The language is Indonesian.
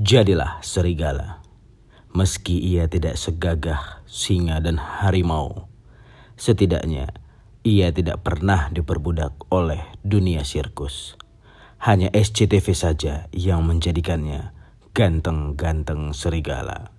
Jadilah serigala. Meski ia tidak segagah singa dan harimau, setidaknya ia tidak pernah diperbudak oleh dunia sirkus. Hanya SCTV saja yang menjadikannya ganteng-ganteng serigala.